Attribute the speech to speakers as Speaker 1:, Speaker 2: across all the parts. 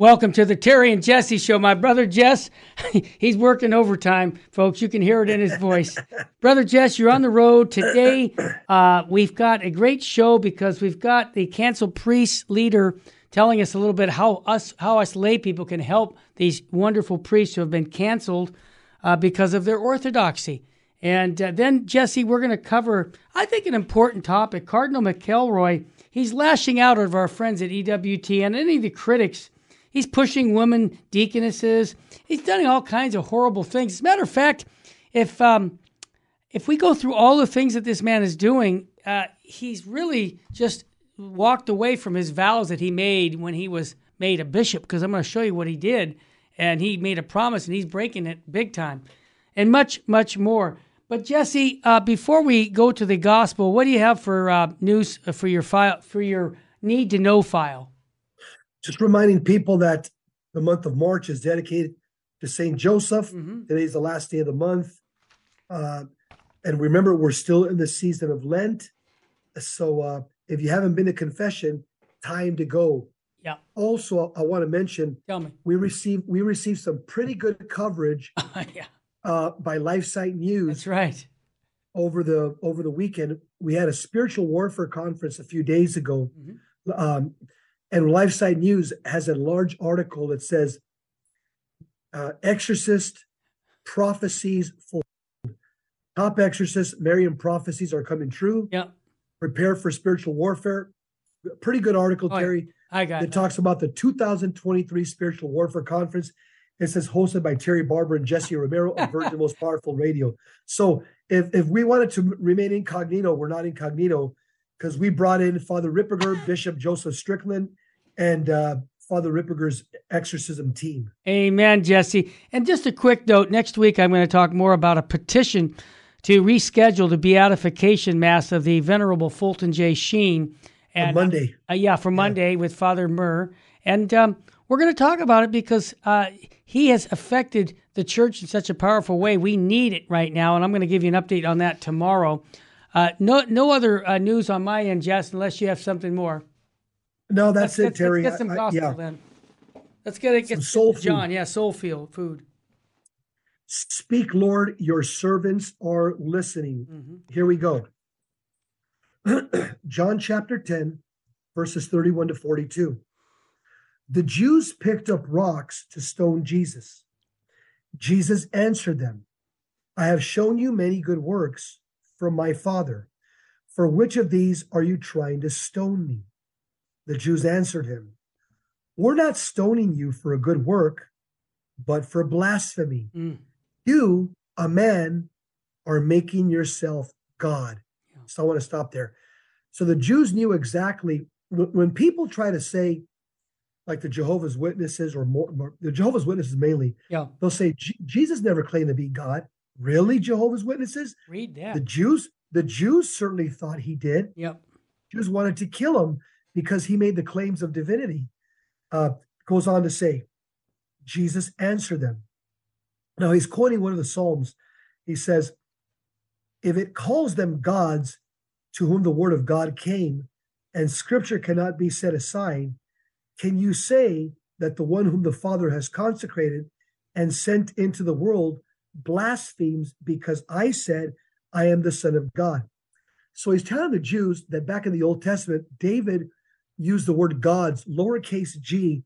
Speaker 1: Welcome to the Terry and Jesse show. My brother Jess, he's working overtime, folks. You can hear it in his voice. brother Jess, you're on the road today. Uh, we've got a great show because we've got the canceled priest leader telling us a little bit how us how us lay people can help these wonderful priests who have been canceled uh, because of their orthodoxy. And uh, then Jesse, we're going to cover, I think, an important topic. Cardinal McElroy, he's lashing out at our friends at EWTN and any of the critics He's pushing women deaconesses. He's done all kinds of horrible things. As a matter of fact, if um, if we go through all the things that this man is doing, uh, he's really just walked away from his vows that he made when he was made a bishop. Because I'm going to show you what he did, and he made a promise, and he's breaking it big time, and much much more. But Jesse, uh, before we go to the gospel, what do you have for uh, news for your file for your need to know file?
Speaker 2: Just reminding people that the month of March is dedicated to Saint Joseph.
Speaker 1: Mhm.
Speaker 2: is the last day of the month. Uh, and remember, we're still in the season of Lent. So uh, if you haven't been to confession, time to go.
Speaker 1: Yeah.
Speaker 2: Also, I want to mention
Speaker 1: Tell me.
Speaker 2: we received we received some pretty good coverage
Speaker 1: yeah,
Speaker 2: uh, by LifeSite News
Speaker 1: that's right.
Speaker 2: over the over the weekend. We had a spiritual warfare conference a few days ago,
Speaker 1: Mhm.
Speaker 2: um, and LifeSite News has a large article that says uh, "Exorcist prophecies for top exorcist Marian prophecies are coming true.
Speaker 1: Yeah,
Speaker 2: Prepare for spiritual warfare." Pretty good article,
Speaker 1: Oh.
Speaker 2: Terry.
Speaker 1: I got
Speaker 2: It
Speaker 1: it.
Speaker 2: talks about the 2023 Spiritual Warfare Conference. It says hosted by Terry Barber and Jesse Romero of Virgin Most Powerful Radio. So if if we wanted to remain incognito, we're not incognito because we brought in Father Ripperger, Bishop Joseph Strickland, and uh, Father Ripperger's exorcism team.
Speaker 1: Amen, Jesse. And just a quick note next week, I'm going to talk more about a petition to reschedule the beatification mass of the Venerable Fulton J. Sheen.
Speaker 2: On
Speaker 1: And,
Speaker 2: Monday.
Speaker 1: Uh, yeah, for Monday with Father Murr. And um, we're going to talk about it because uh, he has affected the church in such a powerful way. We need it right now. And I'm going to give you an update on that tomorrow. Uh, no, no other uh, news on my end, Jess, unless you have something more.
Speaker 2: No, that's
Speaker 1: let's,
Speaker 2: it, Terry.
Speaker 1: Let's get some
Speaker 2: I- I-
Speaker 1: gospel
Speaker 2: yeah.
Speaker 1: then. Let's get it. Get
Speaker 2: Some soul food.
Speaker 1: John. Yeah, soul feel food.
Speaker 2: Speak, Lord, your servants are listening.
Speaker 1: Mhm.
Speaker 2: Here we go. John chapter 10, verses 31 to 42. The Jews picked up rocks to stone Jesus. Jesus answered them, I have shown you many good works from my Father. For which of these are you trying to stone me? The Jews answered him, We're not stoning you for a good work, but for blasphemy.
Speaker 1: Mm.
Speaker 2: You, a man, are making yourself God.
Speaker 1: Yeah.
Speaker 2: So I want to stop there. So the Jews knew exactly when people try to say, like the Jehovah's Witnesses or more, more the Jehovah's Witnesses mainly,
Speaker 1: Yeah,
Speaker 2: they'll say Jesus never claimed to be God. Really, Jehovah's Witnesses?
Speaker 1: read that.
Speaker 2: The Jews, the Jews certainly thought he did.
Speaker 1: yep.
Speaker 2: Jews wanted to kill him because he made the claims of divinity. Uh, goes on to say, Jesus answered them. Now he's quoting one of the Psalms. He says, If it calls them gods to whom the word of God came, and scripture cannot be set aside, can you say that the one whom the Father has consecrated and sent into the world blasphemes because I said, I am the Son of God? So he's telling the Jews that back in the Old Testament, David used the word gods, lowercase g,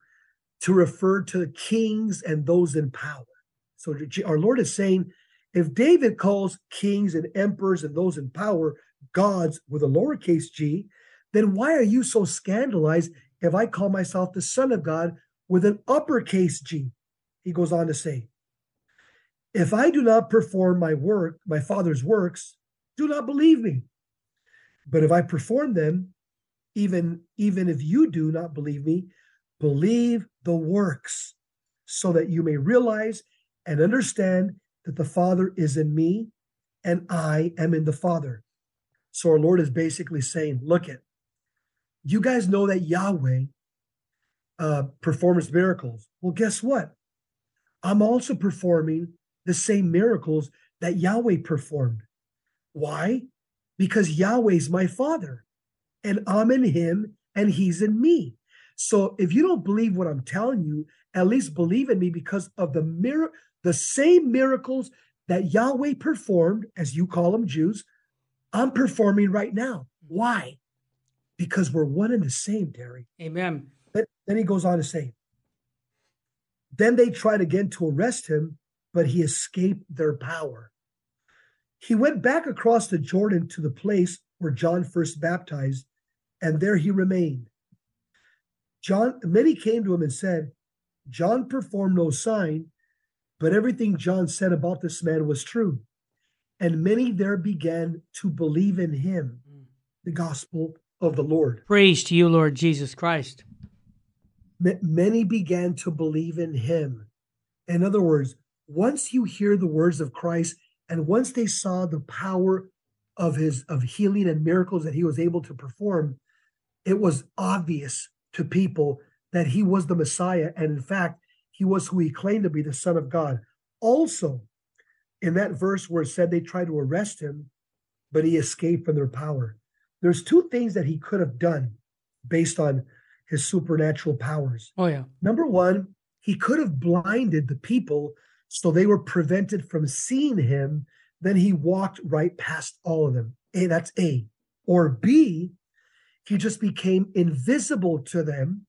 Speaker 2: to refer to kings and those in power. So our Lord is saying, if David calls kings and emperors and those in power gods with a lowercase g, then why are you so scandalized if I call myself the Son of God with an uppercase g? He goes on to say, if I do not perform my work, my Father's works, do not believe me. But if I perform them, even even if you do not believe me, believe the works, so that you may realize and understand that the Father is in me and I am in the Father. So our Lord is basically saying, look at you guys know that Yahweh uh, performs miracles. Well, guess what? I'm also performing the same miracles that Yahweh performed. Why? Because Yahweh's my Father, and I'm in Him, and He's in me. So if you don't believe what I'm telling you, at least believe in me because of the mir- the same miracles that Yahweh performed, as you call them Jews, I'm performing right now. Why? Because we're one and the same, Terry.
Speaker 1: Amen.
Speaker 2: Then, then he goes on to say, then they tried again to arrest him, but he escaped their power. He went back across the Jordan to the place where John first baptized, and there he remained. John, many came to him and said, John performed no sign, but everything John said about this man was true. And many there began to believe in him, the gospel of the Lord.
Speaker 1: Praise to you, Lord Jesus Christ.
Speaker 2: Many began to believe in him. In other words, once you hear the words of Christ and once they saw the power of his of healing and miracles that he was able to perform, it was obvious to people that he was the Messiah. And in fact, he was who he claimed to be the Son of God. Also, in that verse where it said they tried to arrest him, but he escaped from their power. There's two things that he could have done based on his supernatural powers.
Speaker 1: Oh, yeah.
Speaker 2: Number one, he could have blinded the people so they were prevented from seeing him. Then he walked right past all of them. A, that's A. Or B, he just became invisible to them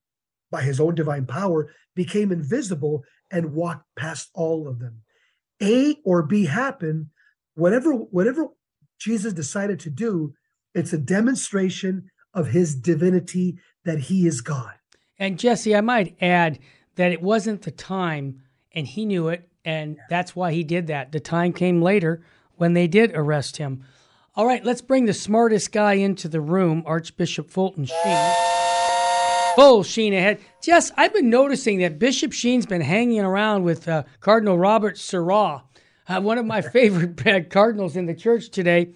Speaker 2: by his own divine power, became invisible and walked past all of them. A or B happened, whatever whatever Jesus decided to do, it's a demonstration of his divinity that he is God.
Speaker 1: And Jesse, I might add that it wasn't the time, and he knew it, and that's why he did that. The time came later when they did arrest him. All right, let's bring the smartest guy into the room, Archbishop Fulton Sheen. Full Sheen ahead. Jess, I've been noticing that Bishop Sheen's been hanging around with uh, Cardinal Robert Sarah, uh, one of my favorite uh, cardinals in the church today.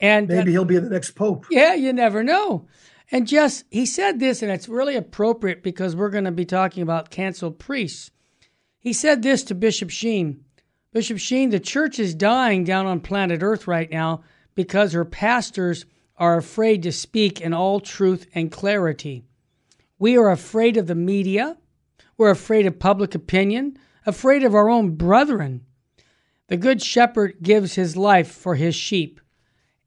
Speaker 1: And
Speaker 2: maybe he'll be the next pope.
Speaker 1: Yeah, you never know. And Jess, he said this, and it's really appropriate because we're going to be talking about canceled priests. He said this to Bishop Sheen Bishop Sheen, the church is dying down on planet Earth right now because her pastors are afraid to speak in all truth and clarity. We are afraid of the media. We're afraid of public opinion, afraid of our own brethren. The Good Shepherd gives his life for his sheep.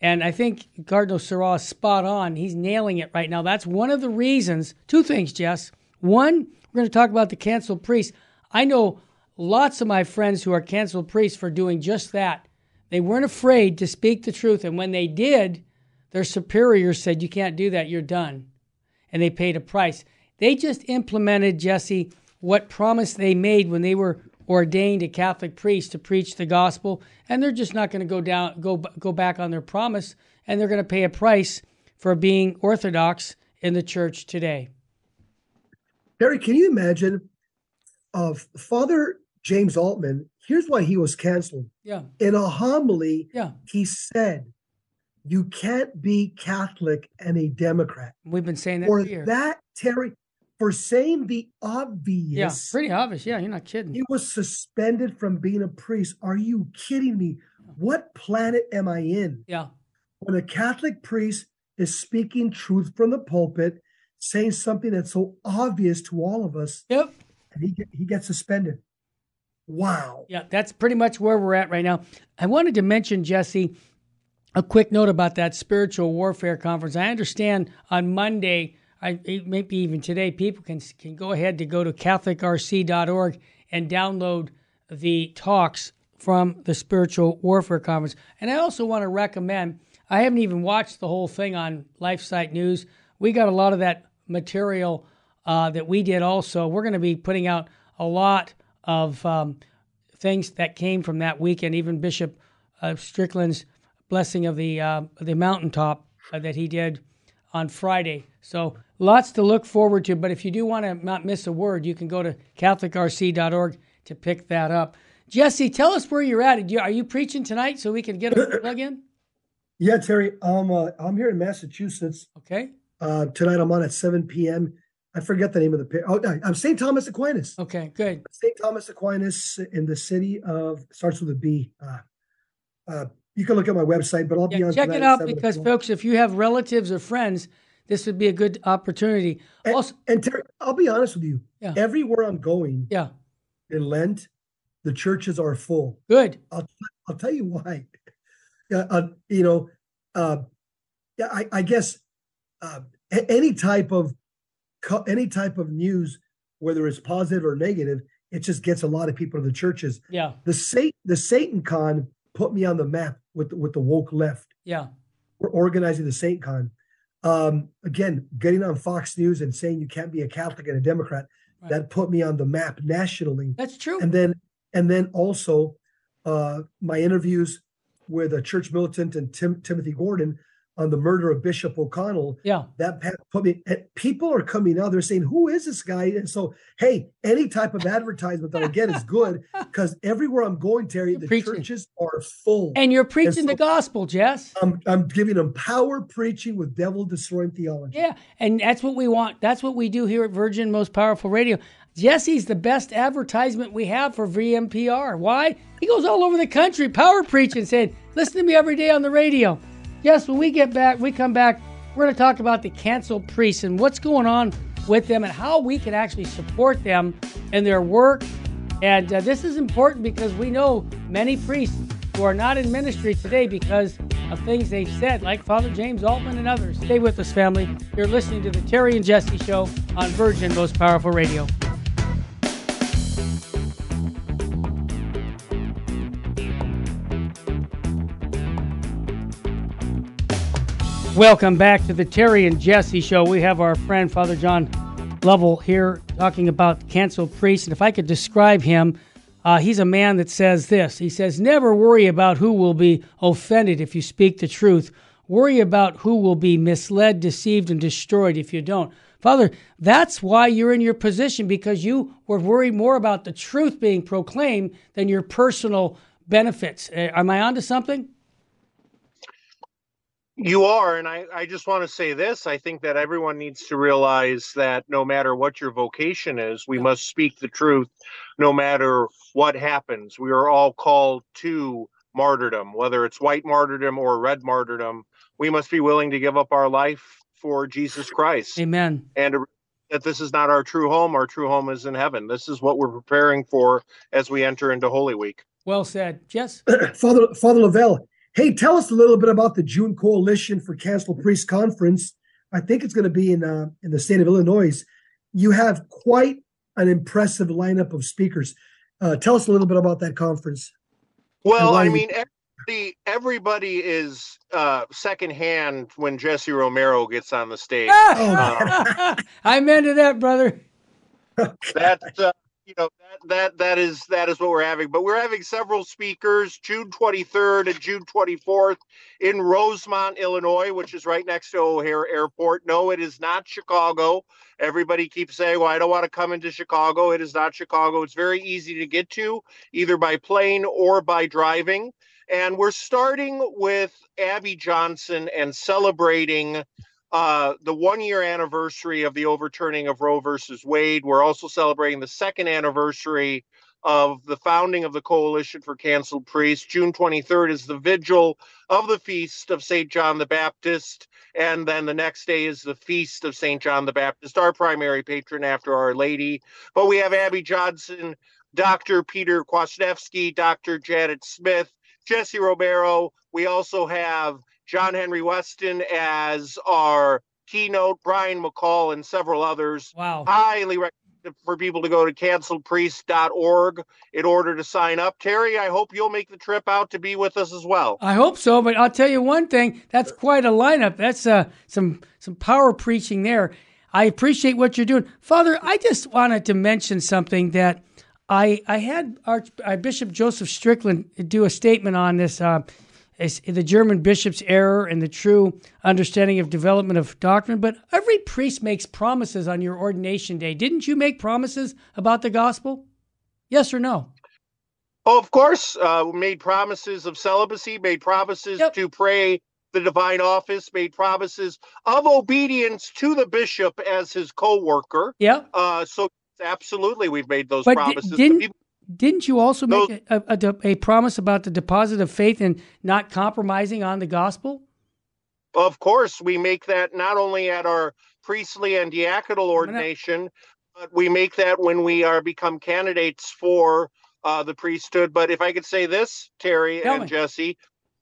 Speaker 1: And I think Cardinal Sarah is spot on. He's nailing it right now. That's one of the reasons. Two things, Jess. One, we're going to talk about the canceled priests. I know lots of my friends who are canceled priests for doing just that. They weren't afraid to speak the truth. And when they did, their superiors said, You can't do that. You're done and they paid a price. They just implemented, Jesse, what promise they made when they were ordained a Catholic priest to preach the gospel, and they're just not going to go down, go go back on their promise, and they're going to pay a price for being orthodox in the church today.
Speaker 2: Barry, can you imagine of Father James Altman? Here's why he was canceled.
Speaker 1: Yeah.
Speaker 2: In a homily,
Speaker 1: yeah.
Speaker 2: he said you can't be Catholic and a Democrat.
Speaker 1: We've been saying that
Speaker 2: for
Speaker 1: for
Speaker 2: that, Terry, for saying the obvious.
Speaker 1: Yeah, pretty obvious. Yeah, you're not kidding.
Speaker 2: He was suspended from being a priest. Are you kidding me? What planet am I in?
Speaker 1: Yeah.
Speaker 2: When a Catholic priest is speaking truth from the pulpit, saying something that's so obvious to all of us.
Speaker 1: Yep.
Speaker 2: And he he gets suspended. Wow.
Speaker 1: Yeah, that's pretty much where we're at right now. I wanted to mention Jesse a quick note about that spiritual warfare conference. I understand on Monday, I, maybe even today, people can can go ahead to go to CatholicRC.org and download the talks from the spiritual warfare conference. And I also want to recommend. I haven't even watched the whole thing on LifeSite News. We got a lot of that material uh, that we did. Also, we're going to be putting out a lot of um, things that came from that weekend. Even Bishop uh, Strickland's blessing of the uh, the mountaintop uh, that he did on Friday. So lots to look forward to. But if you do want to not miss a word, you can go to CatholicRC.org to pick that up. Jesse, tell us where you're at. Are you preaching tonight so we can get a plug in?
Speaker 2: Yeah, Terry. Um, uh, I'm here in Massachusetts.
Speaker 1: Okay.
Speaker 2: Uh, tonight I'm on at 7 p.m. I forget the name of the. Pair. Oh, I'm St. Thomas Aquinas.
Speaker 1: Okay, good.
Speaker 2: St. Thomas Aquinas in the city of starts with a B. Uh, uh, you can look at my website, but I'll
Speaker 1: yeah,
Speaker 2: be on.
Speaker 1: Check it out because, folks, if you have relatives or friends this would be a good opportunity.
Speaker 2: And,
Speaker 1: also,
Speaker 2: and Terry, I'll be honest with you.
Speaker 1: Yeah.
Speaker 2: Everywhere I'm going
Speaker 1: yeah,
Speaker 2: in Lent, the churches are full.
Speaker 1: good.
Speaker 2: I'll I'll tell you why. Uh, you know, uh, yeah, I, I guess uh, any type of any type of news, whether it's positive or negative, it just gets a lot of people to the churches.
Speaker 1: Yeah,
Speaker 2: The Satan the Satan Con put me on the map with with the woke left.
Speaker 1: yeah,
Speaker 2: We're organizing the Saint Con. Um, again, getting on Fox News and saying you can't be a Catholic and a Democrat,
Speaker 1: Right.
Speaker 2: that put me on the map nationally
Speaker 1: that's true.
Speaker 2: and then and then also uh, my interviews with uh, Church Militant and Tim, Timothy Gordon on the murder of Bishop O'Connell.
Speaker 1: yeah,
Speaker 2: That put me. And people are coming out. They're saying, "Who is this guy?" And so, hey, any type of advertisement that I get is good because everywhere I'm going, Terry,
Speaker 1: You're
Speaker 2: the
Speaker 1: preaching.
Speaker 2: churches are full.
Speaker 1: and you're preaching
Speaker 2: so-
Speaker 1: the gospel, Jess.
Speaker 2: I'm I'm giving them power preaching with devil destroying theology.
Speaker 1: Yeah, and that's what we want. That's what we do here at Virgin Most Powerful Radio. Jesse's the best advertisement we have for VMPR. Why? He goes all over the country power preaching, saying, "Listen to me every day on the radio." Yes, when we get back, we come back. We're going to talk about the canceled priests and what's going on with them and how we can actually support them in their work. And uh, this is important because we know many priests who are not in ministry today because of things they've said, like Father James Altman and others. Stay with us, family. You're listening to the Terry and Jesse Show on Virgin Most Powerful Radio. Welcome back to the Terry and Jesse Show. We have our friend Father John Lovell here talking about canceled priests. And if I could describe him, uh, he's a man that says this. He says, Never worry about who will be offended if you speak the truth. Worry about who will be misled, deceived, and destroyed if you don't. Father, that's why you're in your position because you were worried more about the truth being proclaimed than your personal benefits. Uh, am I onto something?
Speaker 3: You are, and I, I just want to say this. I think that everyone needs to realize that no matter what your vocation is, we must speak the truth no matter what happens. We are all called to martyrdom, whether it's white martyrdom or red martyrdom. We must be willing to give up our life for Jesus Christ
Speaker 1: Amen.
Speaker 3: and that this is not our true home. Our true home is in heaven. This is what we're preparing for as we enter into Holy Week.
Speaker 1: Well said. Jess?
Speaker 2: Father Father Lovell, hey, tell us a little bit about the June Coalition for Canceled Priests Conference. I think it's going to be in uh, in the state of Illinois. You have quite an impressive lineup of speakers. Uh, tell us a little bit about that conference.
Speaker 3: Well, I mean, everybody, everybody is uh, secondhand when Jesse Romero gets on the stage.
Speaker 2: Oh,
Speaker 1: I'm into that, brother.
Speaker 3: That's uh, you know that that that is that is what we're having. But we're having several speakers June 23rd and June 24th in Rosemont, Illinois, which is right next to O'Hare Airport. No, it is not Chicago. Everybody keeps saying, "Well, I don't want to come into Chicago." It is not Chicago. It's very easy to get to, either by plane or by driving. And we're starting with Abby Johnson and celebrating uh, the one year anniversary of the overturning of Roe versus Wade. We're also celebrating the second anniversary of the founding of the Coalition for Canceled Priests. June 23rd is the vigil of the feast of St. John the Baptist. And then the next day is the feast of St. John the Baptist, our primary patron after Our Lady. But we have Abby Johnson, Dr. Peter Kwasniewski, Dr. Janet Smith, Jesse Romero. We also have John Henry Westen as our keynote, Brian McCall, and several others.
Speaker 1: Wow.
Speaker 3: Highly recommend for people to go to canceledpriest.org in order to sign up. Terry, I hope you'll make the trip out to be with us as well.
Speaker 1: I hope so, but I'll tell you one thing. That's quite a lineup. That's uh, some some power preaching there. I appreciate what you're doing, Father. I just wanted to mention something that I I had Arch, uh, Bishop Joseph Strickland do a statement on this. Uh, the German bishop's error and the true understanding of development of doctrine. But every priest makes promises on your ordination day. Didn't you make promises about the gospel? Yes or no?
Speaker 3: Oh, of course, uh, made promises of celibacy, made promises
Speaker 1: Yep.
Speaker 3: to pray the divine office, made promises of obedience to the bishop as his co-worker.
Speaker 1: Yeah.
Speaker 3: Uh, so absolutely, we've made those
Speaker 1: But
Speaker 3: promises.
Speaker 1: didn't- Didn't you also make a, a, a promise about the deposit of faith and not compromising on the gospel?
Speaker 3: Of course, we make that not only at our priestly and diaconal ordination, but we make that when we are become candidates for uh, the priesthood. But if I could say this, Terry
Speaker 1: Tell
Speaker 3: and
Speaker 1: me.
Speaker 3: Jesse,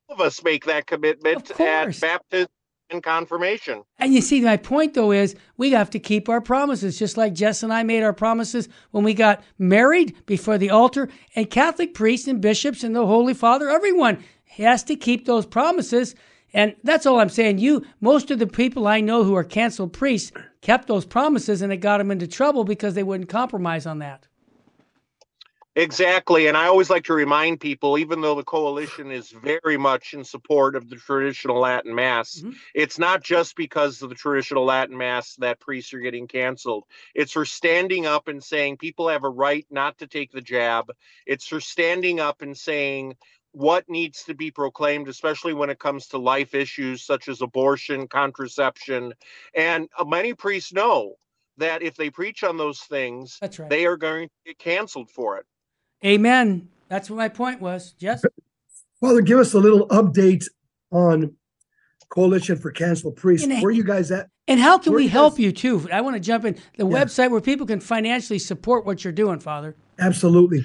Speaker 3: all of us make that commitment at baptism and confirmation.
Speaker 1: And you see, my point though is we have to keep our promises, just like Jess and I made our promises when we got married before the altar. And Catholic priests and bishops and the Holy Father, everyone has to keep those promises. And that's all I'm saying. You, most of the people I know who are canceled priests kept those promises and it got them into trouble because they wouldn't compromise on that.
Speaker 3: Exactly. And I always like to remind people, even though the coalition is very much in support of the traditional Latin Mass,
Speaker 1: Mhm.
Speaker 3: it's not just because of the traditional Latin Mass that priests are getting canceled. It's for standing up and saying people have a right not to take the jab. It's for standing up and saying what needs to be proclaimed, especially when it comes to life issues such as abortion, contraception. And uh, many priests know that if they preach on those things,
Speaker 1: That's right.
Speaker 3: they are going to get canceled for it.
Speaker 1: Amen. That's what my point was. Jess?
Speaker 2: Father, give us a little update on Coalition for Canceled Priests.
Speaker 1: In a-
Speaker 2: Where are you guys at?
Speaker 1: And how can
Speaker 2: Where
Speaker 1: we help
Speaker 2: guys-
Speaker 1: you too? I want to jump in the
Speaker 2: Yeah.
Speaker 1: website where people can financially support what you're doing, Father.
Speaker 2: Absolutely.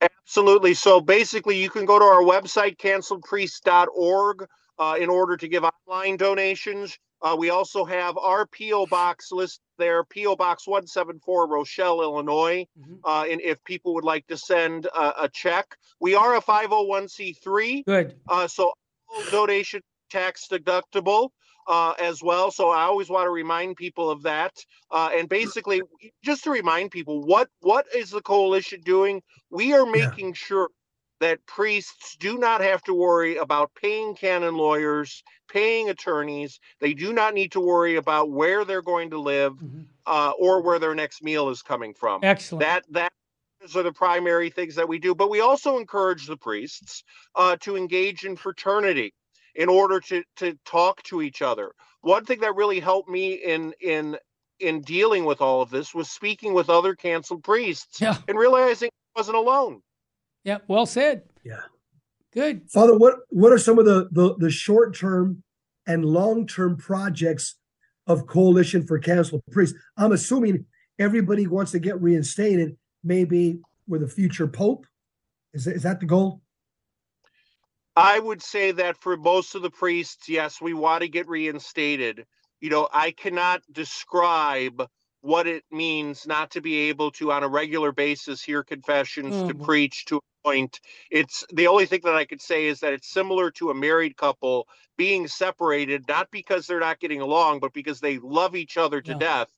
Speaker 3: Absolutely. So basically, you can go to our website, canceledpriest.org, uh, in order to give online donations. Uh, we also have our P.O. Box list there, P.O. Box 174, Rochelle, Illinois.
Speaker 1: Mhm.
Speaker 3: Uh, and if people would like to send a, a check, we are a 501c3.
Speaker 1: Good.
Speaker 3: Uh, so all donation tax deductible uh, as well. So I always want to remind people of that. Uh, and basically, just to remind people, what what is the coalition doing? We are
Speaker 2: Yeah.
Speaker 3: making sure that priests do not have to worry about paying canon lawyers, paying attorneys. They do not need to worry about where they're going to live
Speaker 1: Mhm.
Speaker 3: uh, or where their next meal is coming from
Speaker 1: Excellent.
Speaker 3: that that those are the primary things that we do but we also encourage the priests uh, to engage in fraternity in order to to talk to each other one thing that really helped me in in in dealing with all of this was speaking with other canceled priests
Speaker 1: Yeah.
Speaker 3: and realizing I wasn't alone
Speaker 1: Yeah. Well said.
Speaker 2: Yeah.
Speaker 1: Good.
Speaker 2: Father, what what are some of the the, the short term and long term projects of Coalition for Canceled Priests? I'm assuming everybody wants to get reinstated, maybe with a future pope. Is that, is that the goal?
Speaker 3: I would say that for most of the priests, yes, we want to get reinstated. You know, I cannot describe what it means not to be able to, on a regular basis, hear confessions,
Speaker 1: Oh,
Speaker 3: to
Speaker 1: boy.
Speaker 3: preach to a point. It's the only thing that I could say is that it's similar to a married couple being separated, not because they're not getting along, but because they love each other to
Speaker 1: Yeah.
Speaker 3: death.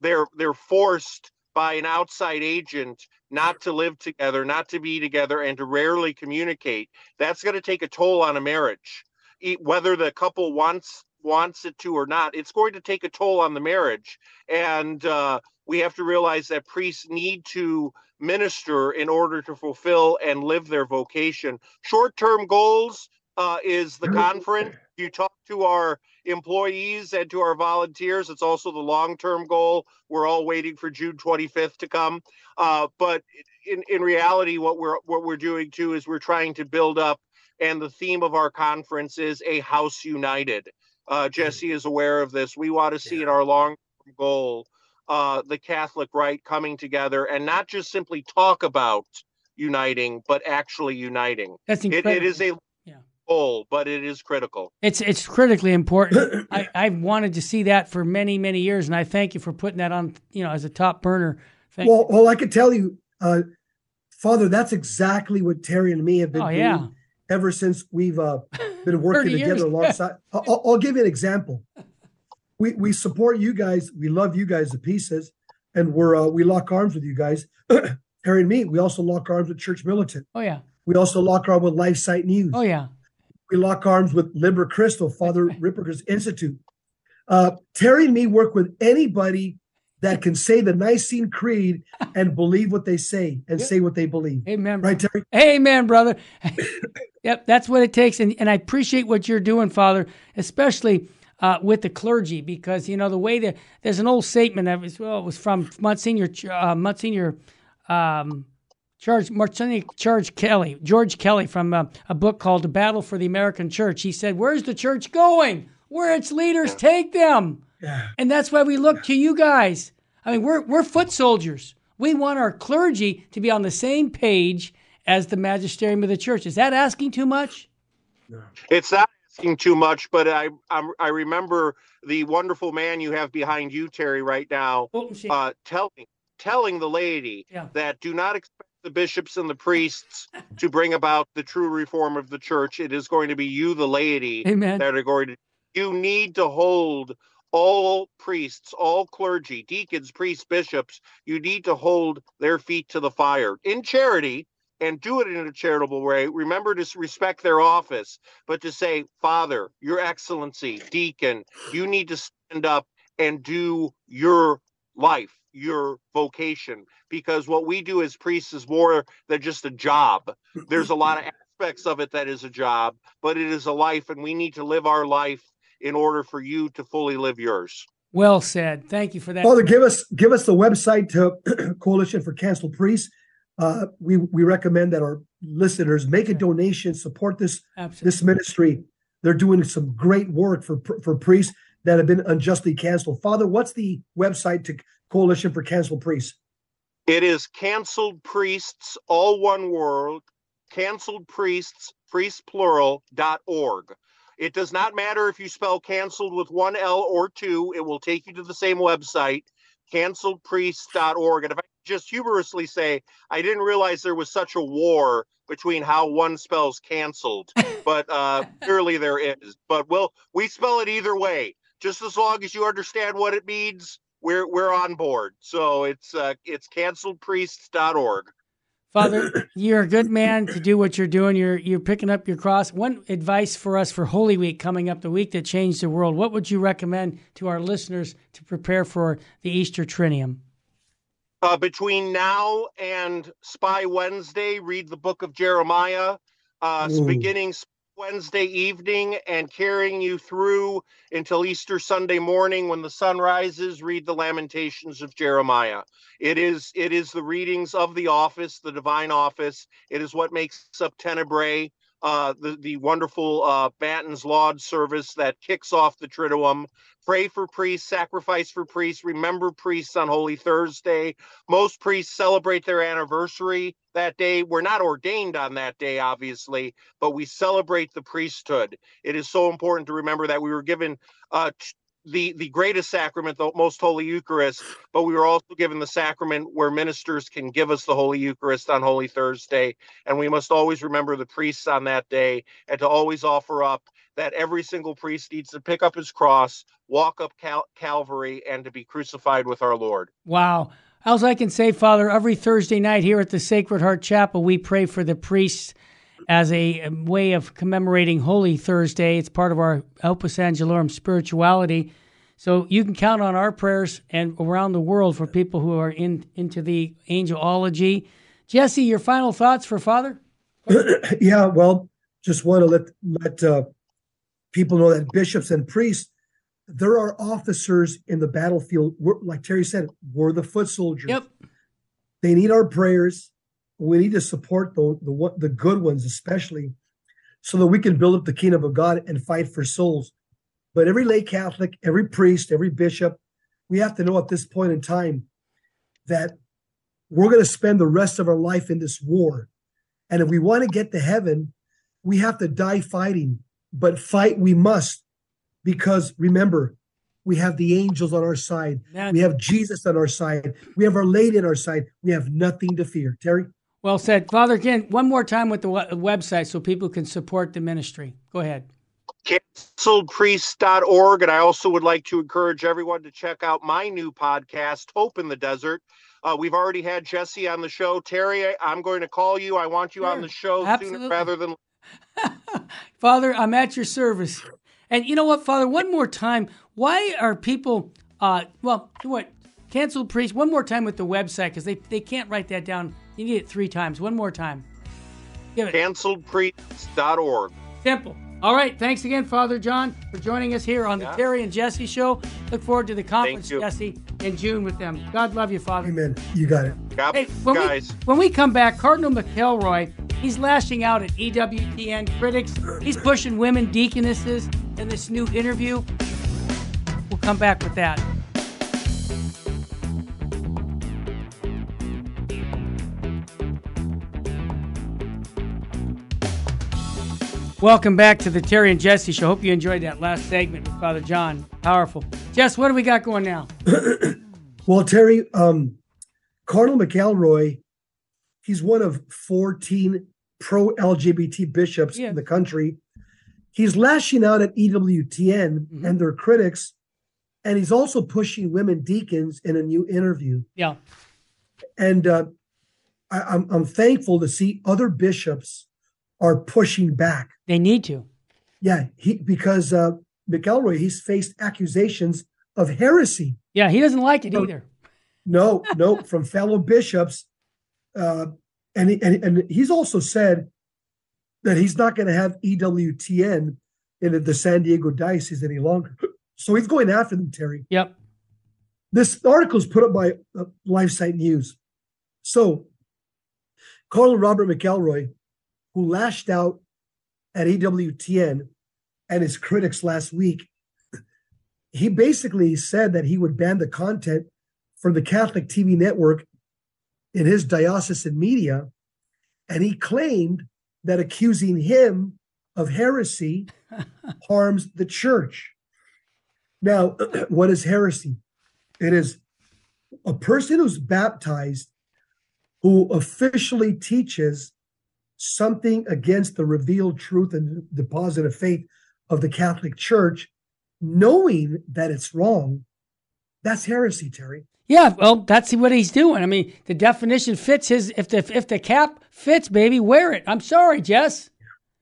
Speaker 3: They're they're forced by an outside agent not to live together, not to be together, and to rarely communicate that's going to take a toll on a marriage whether the couple wants wants it to or not it's going to take a toll on the marriage. And uh, we have to realize that priests need to minister in order to fulfill and live their vocation. Short-term goals uh, is the conference. You talk to our employees and to our volunteers it's also the long-term goal. We're all waiting for june 25th to come. Uh, but in, in reality what we're what we're doing too is we're trying to build up and the theme of our conference is a house united uh, jesse is aware of this we want to see in our long goal uh, the catholic right coming together and not just simply talk about uniting but actually uniting
Speaker 1: That's
Speaker 3: it,
Speaker 1: incredible.
Speaker 3: it is a
Speaker 1: Yeah.
Speaker 3: goal but it is critical
Speaker 1: It's it's critically important. I, I've wanted to see that for many many years, and I thank you for putting that on you know as a top burner. Thank
Speaker 2: Well, well, I can tell you, uh, Father, that's exactly what Terry and me have been
Speaker 1: Oh,
Speaker 2: doing
Speaker 1: yeah.
Speaker 2: ever since we've uh, been working
Speaker 1: 30 years.
Speaker 2: together alongside. I'll, I'll- give you an example. We we support you guys. We love you guys to pieces, and we're uh, we lock arms with you guys. Terry and me, we also lock arms with Church Militant.
Speaker 1: Oh yeah.
Speaker 2: We also lock arms with Life Site News.
Speaker 1: Oh yeah.
Speaker 2: We lock arms with Liber Christo, Father Ripperger's Institute. Uh, Terry and me work with anybody that can say the Nicene Creed and believe what they say and
Speaker 1: Yeah.
Speaker 2: say what they believe.
Speaker 1: Amen.
Speaker 2: Right, Terry?
Speaker 1: Amen, brother. yep, that's what it takes, and and I appreciate what you're doing, Father, especially. Uh, with the clergy, because you know the way that there's an old statement that was well, it was from Monsignor Ch- uh, Monsignor um, Charge Martini Charge Kelly, George Kelly from uh, a book called The Battle for the American Church. He said, "Where's the church going? Where its leaders take them."
Speaker 2: Yeah.
Speaker 1: And that's why we look to you guys. I mean, we're we're foot soldiers. We want our clergy to be on the same page as the magisterium of the church. Is that asking too much?
Speaker 3: It's not asking too much, but I I'm, I remember the wonderful man you have behind you, Terry, right now,
Speaker 1: Oh,
Speaker 3: uh, telling telling the lady
Speaker 1: Yeah.
Speaker 3: that do not expect the bishops and the priests to bring about the true reform of the church. It is going to be you, the laity,
Speaker 1: Amen.
Speaker 3: that are going to. You need to hold all priests, all clergy, deacons, priests, bishops. You need to hold their feet to the fire in charity and do it in a charitable way. Remember to respect their office, but to say, Father, Your Excellency, Deacon, you need to stand up and do your life, your vocation, because what we do as priests is more than just a job. There's a lot of aspects of it that is a job, but it is a life, and we need to live our life in order for you to fully live yours.
Speaker 1: Well said. Thank you for that.
Speaker 2: Father, give us give us the website to Coalition for Canceled Priests. Uh, we we recommend that our listeners make a donation, support this
Speaker 1: Absolutely.
Speaker 2: this ministry. They're doing some great work for for priests that have been unjustly canceled. Father, what's the website to Coalition for Canceled Priests?
Speaker 3: It is canceled priests, all one word, canceled priests, priests plural, dot org. It does not matter if you spell canceled with one L or two, it will take you to the same website, canceledpriests.org. And if I just humorously say, I didn't realize there was such a war between how one spells canceled, but uh, clearly there is. But we'll, we spell it either way. Just as long as you understand what it means, we're we're on board. So it's uh, it's canceledpriests.org.
Speaker 1: Father, you're a good man to do what you're doing. You're you're picking up your cross. One advice for us for Holy Week coming up, the week that changed the world. What would you recommend to our listeners to prepare for the Easter Triduum?
Speaker 3: Uh, between now and Spy Wednesday, read the book of Jeremiah, uh, beginning Wednesday evening and carrying you through until Easter Sunday morning when the sun rises. Read the Lamentations of Jeremiah. It is it is the readings of the office, the divine office. It is what makes up Tenebrae, uh, the the wonderful uh, Banton's Laud service that kicks off the Triduum. Pray for priests, sacrifice for priests, remember priests on Holy Thursday. Most priests celebrate their anniversary that day. We're not ordained on that day, obviously, but we celebrate the priesthood. It is so important to remember that we were given uh, the the greatest sacrament, the most holy Eucharist, but we were also given the sacrament where ministers can give us the Holy Eucharist on Holy Thursday, and we must always remember the priests on that day, and to always offer up that every single priest needs to pick up his cross, walk up Cal- Calvary, and to be crucified with our Lord.
Speaker 1: Wow. As I can say, Father, every Thursday night here at the Sacred Heart Chapel, we pray for the priests as a way of commemorating Holy Thursday. It's part of our Opus Angelorum spirituality. So you can count on our prayers and around the world for people who are in into the angelology. Jesse, your final thoughts for Father?
Speaker 2: yeah, well, just want to let let uh, people know that bishops and priests, there are officers in the battlefield. We're, like Terry said, we're the foot soldiers.
Speaker 1: Yep.
Speaker 2: They need our prayers. We need to support the the the good ones, especially, so that we can build up the kingdom of God and fight for souls. But every lay Catholic, every priest, every bishop, we have to know at this point in time that we're going to spend the rest of our life in this war. And if we want to get to heaven, we have to die fighting. But fight we must, because remember, we have the angels on our side.
Speaker 1: Man.
Speaker 2: We have Jesus on our side. We have our lady on our side. We have nothing to fear. Terry?
Speaker 1: Well said. Father, again, one more time with the website so people can support the ministry. Go ahead.
Speaker 3: canceledpriest.org. And I also would like to encourage everyone to check out my new podcast, Hope in the Desert. Uh, we've already had Jesse on the show. Terry, I- I'm going to call you. I want you on the show
Speaker 1: Absolutely.
Speaker 3: sooner rather than
Speaker 1: Father, I'm at your service. And you know what, Father? One more time. Why are people? Uh, well, what? Canceled priest. One more time with the website because they they can't write that down. You need it three times. One more time. Give it
Speaker 3: canceledpriest.org.
Speaker 1: simple. All right. Thanks again, Father John, for joining us here on the
Speaker 3: Yeah.
Speaker 1: Terry and Jesse Show. Look forward to the conference. Jesse, in June with them. God love you, Father.
Speaker 2: Amen. You got it.
Speaker 3: God,
Speaker 1: Hey, when
Speaker 3: guys.
Speaker 1: we, when we come back, Cardinal McElroy, he's lashing out at EWTN critics. He's pushing women deaconesses in this new interview. We'll come back with that. Welcome back to the Terry and Jesse Show. Hope you enjoyed that last segment with Father John. Powerful. Jess, what do we got going now?
Speaker 2: Well, Terry, um, Cardinal McElroy, he's one of 14 pro LGBT bishops
Speaker 1: Yeah.
Speaker 2: in the country. He's lashing out at EWTN
Speaker 1: Mhm.
Speaker 2: and their critics, and he's also pushing women deacons in a new interview.
Speaker 1: Yeah.
Speaker 2: And uh, I, I'm, I'm thankful to see other bishops are pushing back.
Speaker 1: They need to.
Speaker 2: Yeah, he because uh, McElroy, he's faced accusations of heresy.
Speaker 1: Yeah, he doesn't like it
Speaker 2: No.
Speaker 1: either.
Speaker 2: No, no, from fellow bishops, uh, and, he, and and he's also said that he's not going to have EWTN in the San Diego diocese any longer. So he's going after them, Terry.
Speaker 1: Yep.
Speaker 2: This article is put up by uh, LifeSite News. So, Cardinal Robert McElroy, who lashed out at EWTN and his critics last week, he basically said that he would ban the content from the Catholic TV network in his diocesan media. And he claimed that accusing him of heresy harms the church. Now, what is heresy? It is a person who's baptized who officially teaches something against the revealed truth and deposit of faith of the Catholic Church, knowing that it's wrong. That's heresy, Terry.
Speaker 1: Yeah, well, that's what he's doing. I mean, the definition fits his. If the if the cap fits, baby, wear it. I'm sorry, Jess.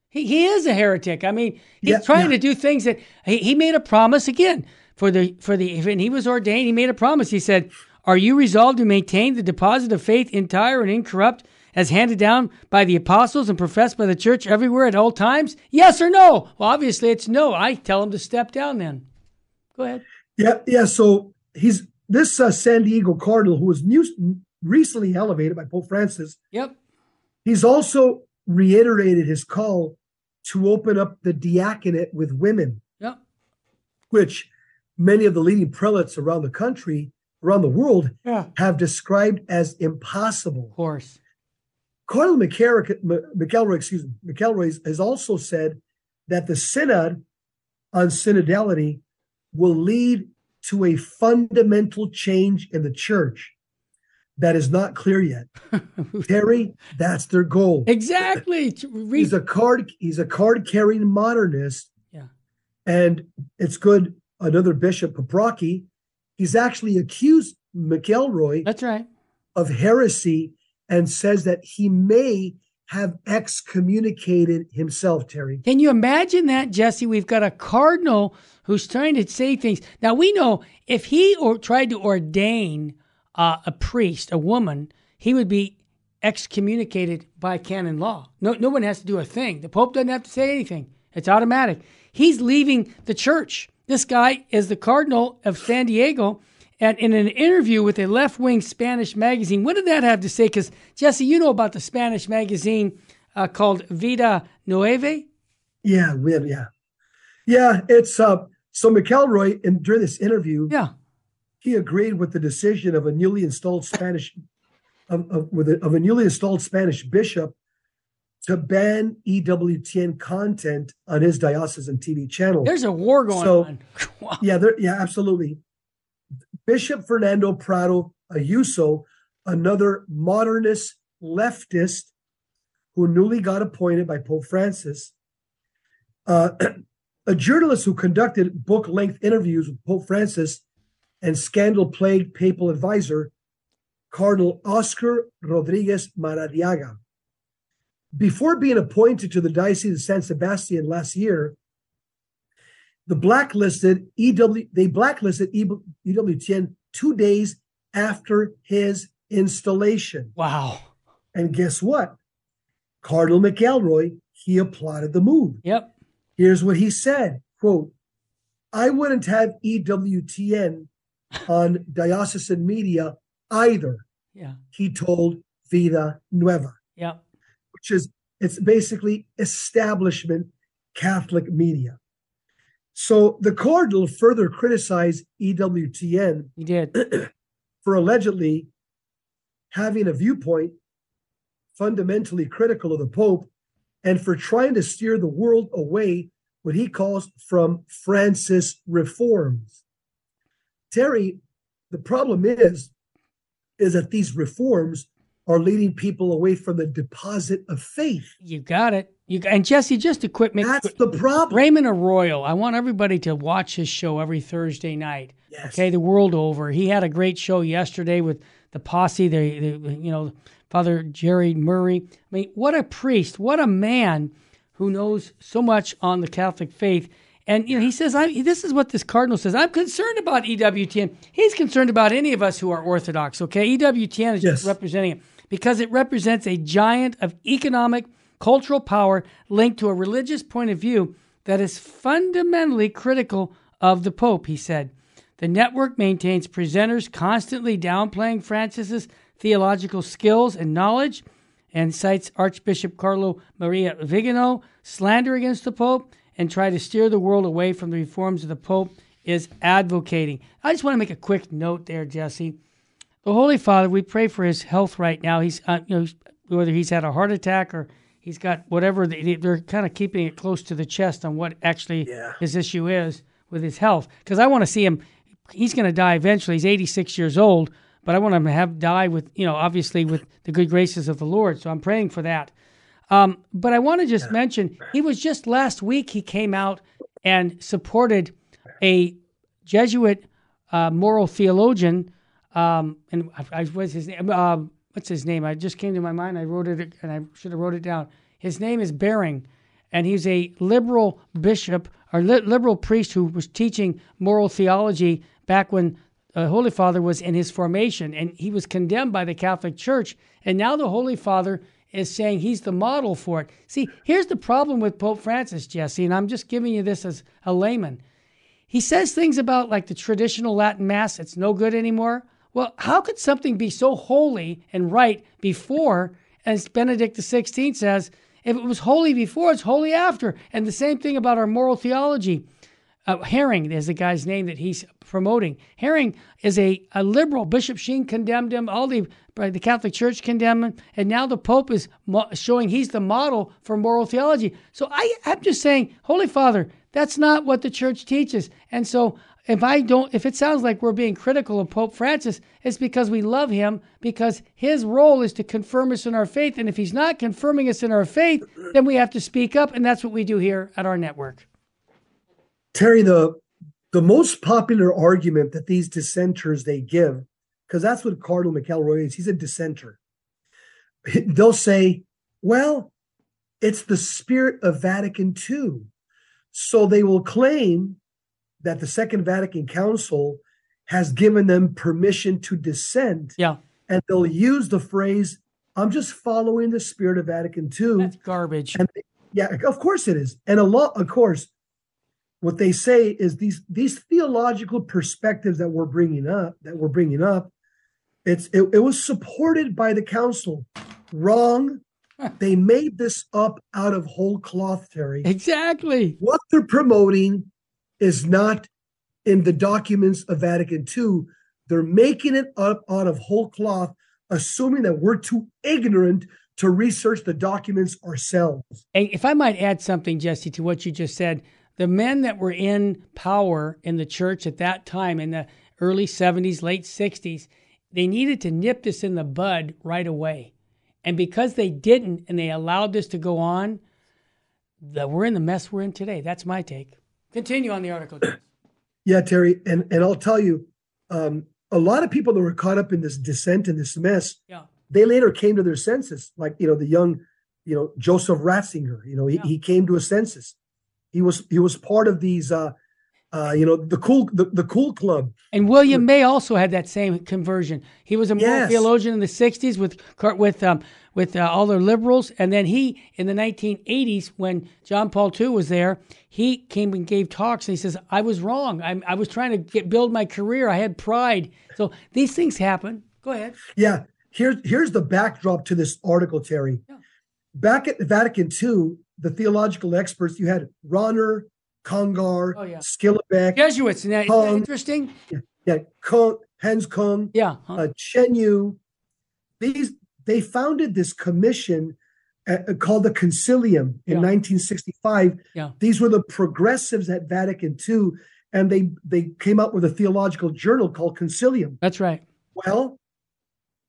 Speaker 1: He he is a heretic. I mean, he's
Speaker 2: Yeah,
Speaker 1: trying
Speaker 2: yeah.
Speaker 1: to do things that he, he made a promise again for the for the when he was ordained. He made a promise. He said, "Are you resolved to maintain the deposit of faith entire and incorrupt?" As handed down by the apostles and professed by the church everywhere at all times? Yes or no? Well, obviously it's no. I tell him to step down then. Go ahead.
Speaker 2: Yeah, yeah. So he's this uh, San Diego Cardinal who was new, recently elevated by Pope Francis.
Speaker 1: Yep.
Speaker 2: He's also reiterated his call to open up the diaconate with women,
Speaker 1: Yep.
Speaker 2: which many of the leading prelates around the country, around the world,
Speaker 1: Yeah.
Speaker 2: have described as impossible.
Speaker 1: Of course.
Speaker 2: M- McElroy, excuse me, McElroy has also said that the synod on synodality will lead to a fundamental change in the church that is not clear yet. Terry, that's their goal.
Speaker 1: Exactly.
Speaker 2: He's a card. He's a card carrying modernist.
Speaker 1: Yeah.
Speaker 2: and it's good. Another bishop, Paprocki, he's actually accused McElroy
Speaker 1: That's right.
Speaker 2: of heresy and says that he may have excommunicated himself, Terry.
Speaker 1: Can you imagine that, Jesse? We've got a cardinal who's trying to say things. Now we know if he or tried to ordain uh, a priest, a woman, he would be excommunicated by canon law. No, no one has to do a thing. The Pope doesn't have to say anything. It's automatic. He's leaving the church. This guy is the cardinal of San Diego. And in an interview with a left wing Spanish magazine, what did that have to say? Because, Jesse, you know about the Spanish magazine uh, called Vida Nueva?
Speaker 2: Yeah, we have, yeah, yeah. It's uh. So McElroy, in during this interview,
Speaker 1: Yeah.
Speaker 2: he agreed with the decision of a newly installed Spanish of, of, with a, of a newly installed Spanish bishop to ban EWTN content on his diocesan TV channel.
Speaker 1: There's a war going
Speaker 2: So-
Speaker 1: on. Wow.
Speaker 2: Yeah, there, yeah, absolutely. Bishop Fernando Prado Ayuso, another modernist leftist who newly got appointed by Pope Francis, uh, a journalist who conducted book length interviews with Pope Francis and scandal plagued papal advisor, Cardinal Oscar Rodriguez Maradiaga. Before being appointed to the Diocese of San Sebastian last year, the blacklisted EW they blacklisted EWTN two days after his installation.
Speaker 1: Wow.
Speaker 2: And guess what? Cardinal McElroy, he applauded the move.
Speaker 1: Yep.
Speaker 2: Here's what he said quote, I wouldn't have EWTN on diocesan media either.
Speaker 1: Yeah.
Speaker 2: He told Vida Nueva.
Speaker 1: Yeah.
Speaker 2: Which is it's basically establishment Catholic media. So the cardinal further criticized EWTN.
Speaker 1: He did.
Speaker 2: for allegedly having a viewpoint fundamentally critical of the Pope and for trying to steer the world away what he calls from Francis reforms. Terry, the problem is, is that these reforms are leading people away from the deposit of faith.
Speaker 1: You got it. You and Jesse, just a quick.
Speaker 2: That's the problem.
Speaker 1: Raymond Arroyo. I want everybody to watch his show every Thursday night.
Speaker 2: Yes.
Speaker 1: Okay, the world over. He had a great show yesterday with the posse. The, the you know Father Jerry Murray. I mean, what a priest! What a man who knows so much on the Catholic faith. And you know, he says, I, "This is what this cardinal says. I'm concerned about EWTN. He's concerned about any of us who are Orthodox. Okay, EWTN is
Speaker 2: Yes.
Speaker 1: just representing it because it represents a giant of economic, cultural power linked to a religious point of view that is fundamentally critical of the Pope." He said, "The network maintains presenters constantly downplaying Francis's theological skills and knowledge." and cites Archbishop Carlo Maria Vigano, slander against the Pope, and try to steer the world away from the reforms of the Pope is advocating. I just want to make a quick note there, Jesse. The Holy Father, we pray for his health right now. He's, uh, you know, whether he's had a heart attack or he's got whatever, they, they're kind of keeping it close to the chest on what actually
Speaker 2: Yeah.
Speaker 1: his issue is with his health. Because I want to see him. He's going to die eventually. He's 86 years old, but I want him to have die with, you know, obviously with the good graces of the Lord. So I'm praying for that. Um, but I want to just mention he was just last week he came out and supported a Jesuit uh, moral theologian, um, and I, I what's his name? Uh, what's his name? I just came to my mind. I wrote it, and I should have wrote it down. His name is Bering, and he's a liberal bishop or li- liberal priest who was teaching moral theology back when uh, Holy Father was in his formation, and he was condemned by the Catholic Church. And now the Holy Father is saying he's the model for it. See, here's the problem with Pope Francis, Jesse, and I'm just giving you this as a layman. He says things about like the traditional Latin Mass, it's no good anymore. Well, how could something be so holy and right before, as Benedict XVI says, if it was holy before, it's holy after? And the same thing about our moral theology. Uh, Häring is the guy's name that he's promoting. Häring is a, a liberal. Bishop Sheen condemned him. All the uh, the Catholic Church condemned him, and now the Pope is mo- showing he's the model for moral theology. So I, I'm just saying, Holy Father, that's not what the Church teaches. And so if I don't, if it sounds like we're being critical of Pope Francis, it's because we love him because his role is to confirm us in our faith. And if he's not confirming us in our faith, then we have to speak up, and that's what we do here at our network.
Speaker 2: Terry, the the most popular argument that these dissenters they give, because that's what Cardinal McElroy is, he's a dissenter. They'll say, well, it's the spirit of Vatican II. So they will claim that the Second Vatican Council has given them permission to dissent.
Speaker 1: Yeah,
Speaker 2: And they'll use the phrase, I'm just following the spirit of Vatican II.
Speaker 1: that's garbage.
Speaker 2: And yeah, of course it is. And a lot, of course, what they say is these these theological perspectives that we're bringing up, that we're bringing up, it's it, it was supported by the council. Wrong. They made this up out of whole cloth, Terry.
Speaker 1: Exactly.
Speaker 2: What they're promoting is not in the documents of Vatican II. They're making it up out of whole cloth, assuming that we're too ignorant to research the documents ourselves.
Speaker 1: And if I might add something, Jesse, to what you just said, the men that were in power in the church at that time, in the early 70s, late 60s, they needed to nip this in the bud right away. And because they didn't and they allowed this to go on, that we're in the mess we're in today. That's my take. Continue on the article.
Speaker 2: Yeah, Terry, and and I'll tell you, um, a lot of people that were caught up in this dissent and this mess,
Speaker 1: Yeah.
Speaker 2: they later came to their senses. Like you know, the young, you know, Joseph Ratzinger. You know, he,
Speaker 1: Yeah.
Speaker 2: he came to a senses. He was he was part of these uh, uh, you know, the cool the, the cool club.
Speaker 1: And William May also had that same conversion. He was a moral
Speaker 2: Yes.
Speaker 1: theologian in the '60s with with um, with uh, all their liberals, and then he in the 1980s when John Paul II was there, he came and gave talks, and he says, "I was wrong. I, I was trying to get, build my career. I had pride. So these things happen. Go ahead.
Speaker 2: Yeah, here's here's the backdrop to this article, Terry.
Speaker 1: Yeah.
Speaker 2: Back at Vatican II, the theological experts you had Rahner, Congar,
Speaker 1: Oh, yeah.
Speaker 2: Schillebeeckx,
Speaker 1: Jesuits. Isn't that, isn't that interesting?
Speaker 2: yeah, Kung, Hans Kung,
Speaker 1: Yeah. huh?
Speaker 2: uh, Chenu. These they founded this commission uh, uh, called the Concilium in
Speaker 1: Yeah.
Speaker 2: 1965.
Speaker 1: Yeah.
Speaker 2: These were the progressives at Vatican II, and they they came up with a theological journal called Concilium.
Speaker 1: That's right.
Speaker 2: Well,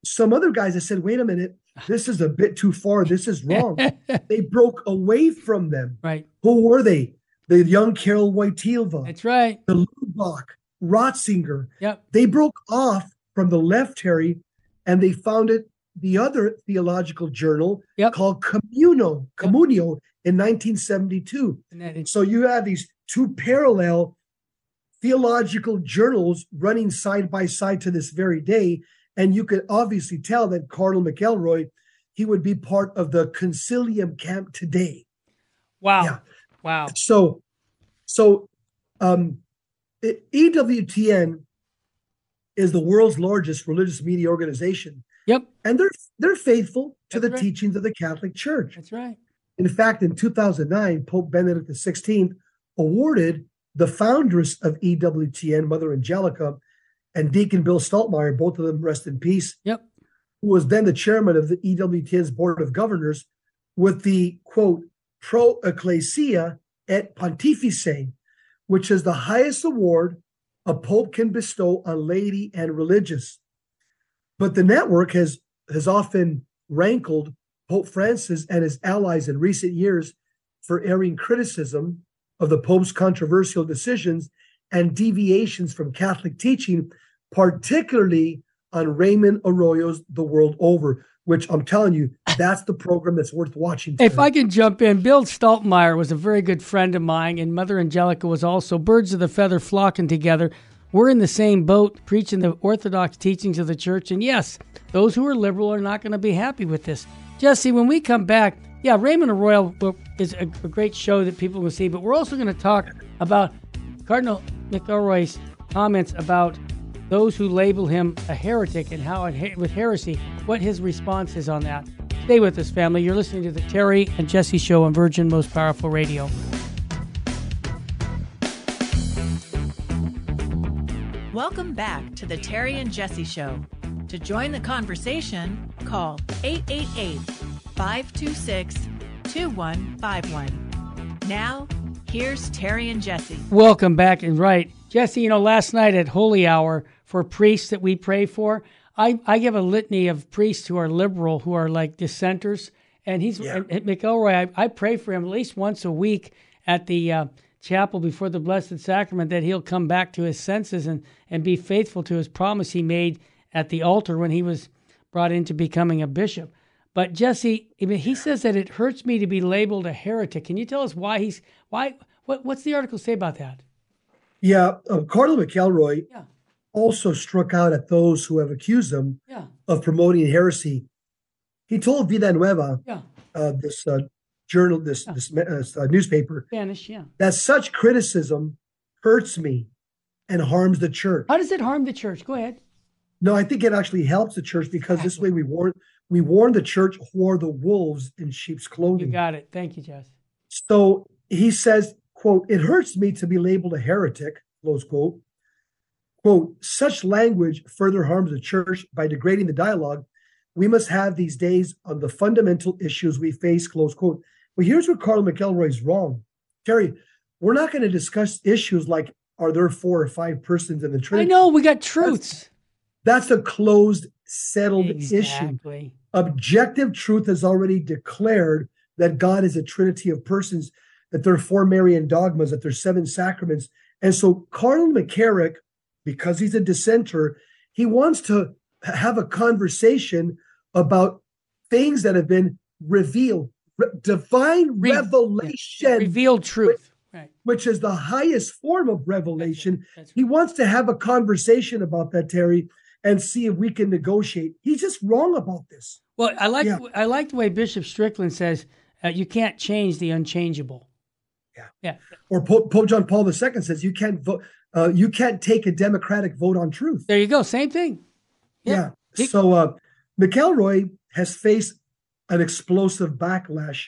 Speaker 2: some other guys have said, wait a minute, this is a bit too far. This is wrong. they broke away from them.
Speaker 1: right.
Speaker 2: Who were they? The young Karol Wojtyla,
Speaker 1: That's right.
Speaker 2: de Lubac, Ratzinger.
Speaker 1: Yep.
Speaker 2: They broke off from the left, Harry, and they founded the other theological journal
Speaker 1: Yep.
Speaker 2: called Communo, Communio in 1972.
Speaker 1: And
Speaker 2: So you have these two parallel theological journals running side by side to this very day. And you could obviously tell that Cardinal McElroy, he would be part of the concilium camp today.
Speaker 1: wow.
Speaker 2: Yeah.
Speaker 1: Wow.
Speaker 2: So, so um, EWTN is the world's largest religious media organization,
Speaker 1: Yep.
Speaker 2: and they're they're faithful to
Speaker 1: That's
Speaker 2: the
Speaker 1: right.
Speaker 2: teachings of the Catholic Church.
Speaker 1: That's right.
Speaker 2: In fact, in 2009, Pope Benedict XVI awarded the founders of EWTN, Mother Angelica, and Deacon Bill Steltemeier, both of them rest in peace,
Speaker 1: Yep.
Speaker 2: who was then the chairman of the EWTN's board of governors, with the quote, pro ecclesia et pontifice, which is the highest award a pope can bestow on laity and religious. But the network has has often rankled Pope Francis and his allies in recent years for airing criticism of the Pope's controversial decisions and deviations from Catholic teaching, particularly on Raymond Arroyo's The World Over, which I'm telling you, that's the program that's worth watching.
Speaker 1: If I can jump in, Bill Steltemeier was a very good friend of mine, and Mother Angelica was also. Birds of the feather flocking together. We're in the same boat, preaching the orthodox teachings of the church. And yes, those who are liberal are not going to be happy with this. Jesse, when we come back, yeah, Raymond Arroyo is a, a great show that people will see, but we're also going to talk about Cardinal McElroy's comments about those who label him a heretic and how, it, with heresy, what his response is on that. Stay with us, family. You're listening to the Terry and Jesse Show on Virgin Most Powerful Radio.
Speaker 4: Welcome back to the Terry and Jesse Show. To join the conversation, call 888 526 2151. Now, here's Terry and Jesse.
Speaker 1: Welcome back. And right, Jesse, you know, last night at Holy Hour for priests that we pray for, I, I give a litany of priests who are liberal, who are like dissenters. And he's
Speaker 2: Yeah.
Speaker 1: and, and McElroy, I, I pray for him at least once a week at the uh, chapel before the Blessed Sacrament that he'll come back to his senses and, and be faithful to his promise he made at the altar when he was brought into becoming a bishop. But Jesse, he says that it hurts me to be labeled a heretic. Can you tell us why he's why? What, what's the article say about that?
Speaker 2: yeah, uh, Cardinal McElroy
Speaker 1: Yeah.
Speaker 2: also struck out at those who have accused him
Speaker 1: Yeah,
Speaker 2: of promoting heresy. He told Vida Nueva,
Speaker 1: yeah,
Speaker 2: uh, this uh, journal, this, this uh, newspaper,
Speaker 1: Spanish. Yeah.
Speaker 2: that such criticism hurts me and harms the church.
Speaker 1: How does it harm the church? Go ahead.
Speaker 2: No, I think it actually helps the church because this way we warn we warn the church who are the wolves in sheep's clothing.
Speaker 1: You got it. Thank you, Jess.
Speaker 2: So he says, quote, it hurts me to be labeled a heretic, close quote. Quote, such language further harms the church by degrading the dialogue we must have these days on the fundamental issues we face, close quote. Well, here's where Carl McElroy's wrong. Terry, we're not going to discuss issues like are there four or five persons in the Trinity?
Speaker 1: I know we got truths.
Speaker 2: That's a closed, settled issue. Objective truth has already declared that God is a trinity of persons, that there are four Marian dogmas, that there's seven sacraments. And so Cardinal McCarrick, because he's a dissenter, he wants to have a conversation about things that have been revealed, Re- divine
Speaker 1: Re-
Speaker 2: revelation
Speaker 1: Revealed truth. right.
Speaker 2: which is the highest form of revelation.
Speaker 1: That's
Speaker 2: He wants to have a conversation about that, Terry, and see if we can negotiate. He's just wrong about this.
Speaker 1: Well, I like
Speaker 2: Yeah.
Speaker 1: I like the way Bishop Strickland says uh, you can't change the unchangeable.
Speaker 2: Yeah.
Speaker 1: Yeah.
Speaker 2: Or Pope, Pope John Paul II says you can't vote. Uh, you can't take a democratic vote on truth.
Speaker 1: There you go. Same thing.
Speaker 2: Yeah.
Speaker 1: Yeah.
Speaker 2: So uh, McElroy has faced an explosive backlash,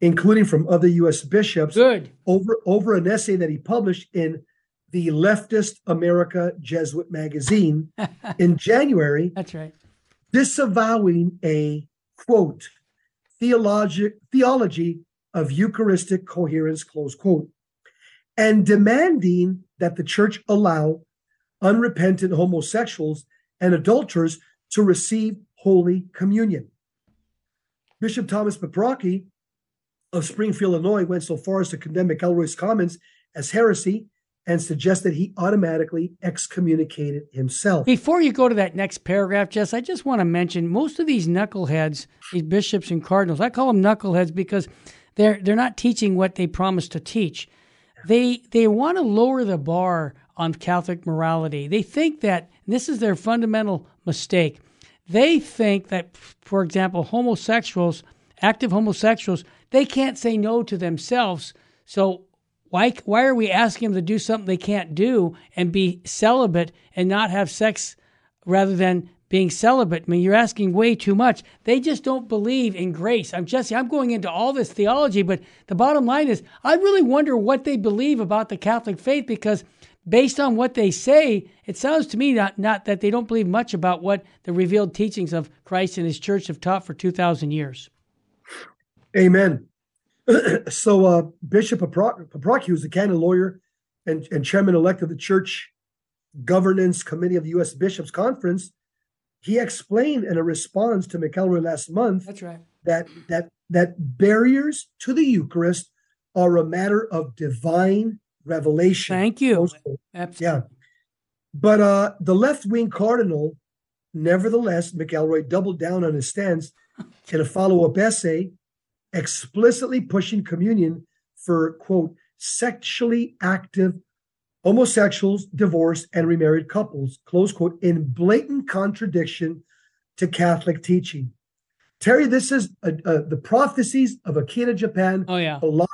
Speaker 2: including from other U.S. bishops,
Speaker 1: Good.
Speaker 2: over over an essay that he published in the Leftist America Jesuit magazine in January,
Speaker 1: That's right.
Speaker 2: disavowing a quote theology theology of Eucharistic coherence close quote, and demanding that the church allow unrepentant homosexuals and adulterers to receive Holy Communion. Bishop Thomas Paprocki of Springfield, Illinois, went so far as to condemn McElroy's comments as heresy and suggest that he automatically excommunicated himself.
Speaker 1: Before you go to that next paragraph, Jess, I just want to mention most of these knuckleheads, these bishops and cardinals, I call them knuckleheads because they're they're not teaching what they promised to teach. They they want to lower the bar on Catholic morality. They think that this is their fundamental mistake. They think that, for example, homosexuals, active homosexuals, they can't say no to themselves. So why why are we asking them to do something they can't do and be celibate and not have sex rather than being celibate? I mean, you're asking way too much. They just don't believe in grace. I'm Jesse. I'm going into all this theology, but the bottom line is, I really wonder what they believe about the Catholic faith because, based on what they say, it sounds to me not not that they don't believe much about what the revealed teachings of Christ and His Church have taught for two thousand years.
Speaker 2: Amen. so uh, Bishop Paprocki, who's a canon lawyer and, and chairman elect of the Church Governance Committee of the U.S. Bishops Conference, he explained in a response to McElroy last month
Speaker 1: That's right.
Speaker 2: that that that barriers to the Eucharist are a matter of divine revelation.
Speaker 1: Thank you. Absolutely.
Speaker 2: Yeah. But uh, the left wing cardinal, nevertheless, McElroy doubled down on his stance in a follow up essay, explicitly pushing communion for, quote, sexually active homosexuals, divorced, and remarried couples, close quote, in blatant contradiction to Catholic teaching. Terry, this is uh uh the prophecies of Akita Japan
Speaker 1: Oh yeah.
Speaker 2: alive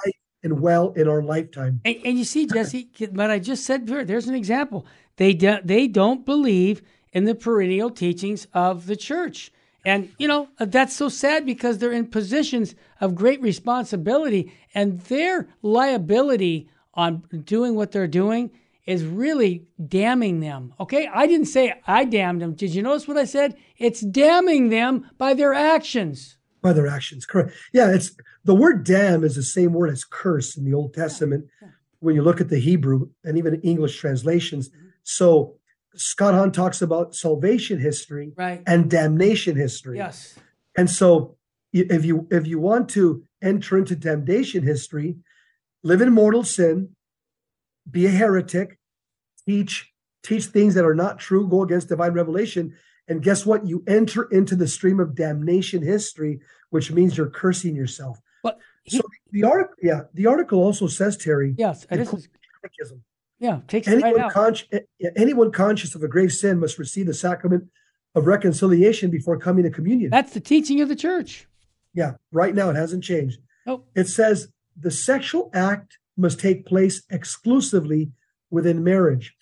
Speaker 2: and well in our lifetime.
Speaker 1: And, and you see, Jesse, what I just said there, there's an example. They do, they don't believe in the perennial teachings of the church. And, you know, uh, that's so sad because they're in positions of great responsibility and their liability on doing what they're doing is really damning them. Okay? I didn't say I damned them. Did you notice what I said? It's damning them by their actions.
Speaker 2: By their actions. Correct. Yeah, it's the word damn is the same word as curse in the Old Testament when you look at the Hebrew and even English translations. Mm-hmm. So Scott Hahn talks about salvation history
Speaker 1: Right.
Speaker 2: and damnation history.
Speaker 1: Yes.
Speaker 2: And so if you if you want to enter into damnation history, live in mortal sin, be a heretic, teach teach things that are not true, go against divine revelation, and guess what? You enter into the stream of damnation history, which means you're cursing yourself.
Speaker 1: But
Speaker 2: So the article, yeah, the article also says, Terry,
Speaker 1: yes,
Speaker 2: it
Speaker 1: this is,
Speaker 2: catechism.
Speaker 1: yeah, takes it right
Speaker 2: anyone,
Speaker 1: out.
Speaker 2: eh, anyone conscious of a grave sin must receive the sacrament of reconciliation before coming to communion.
Speaker 1: That's the teaching of the church.
Speaker 2: Yeah, right now it hasn't changed.
Speaker 1: Nope.
Speaker 2: It says the sexual act must take place exclusively within marriage.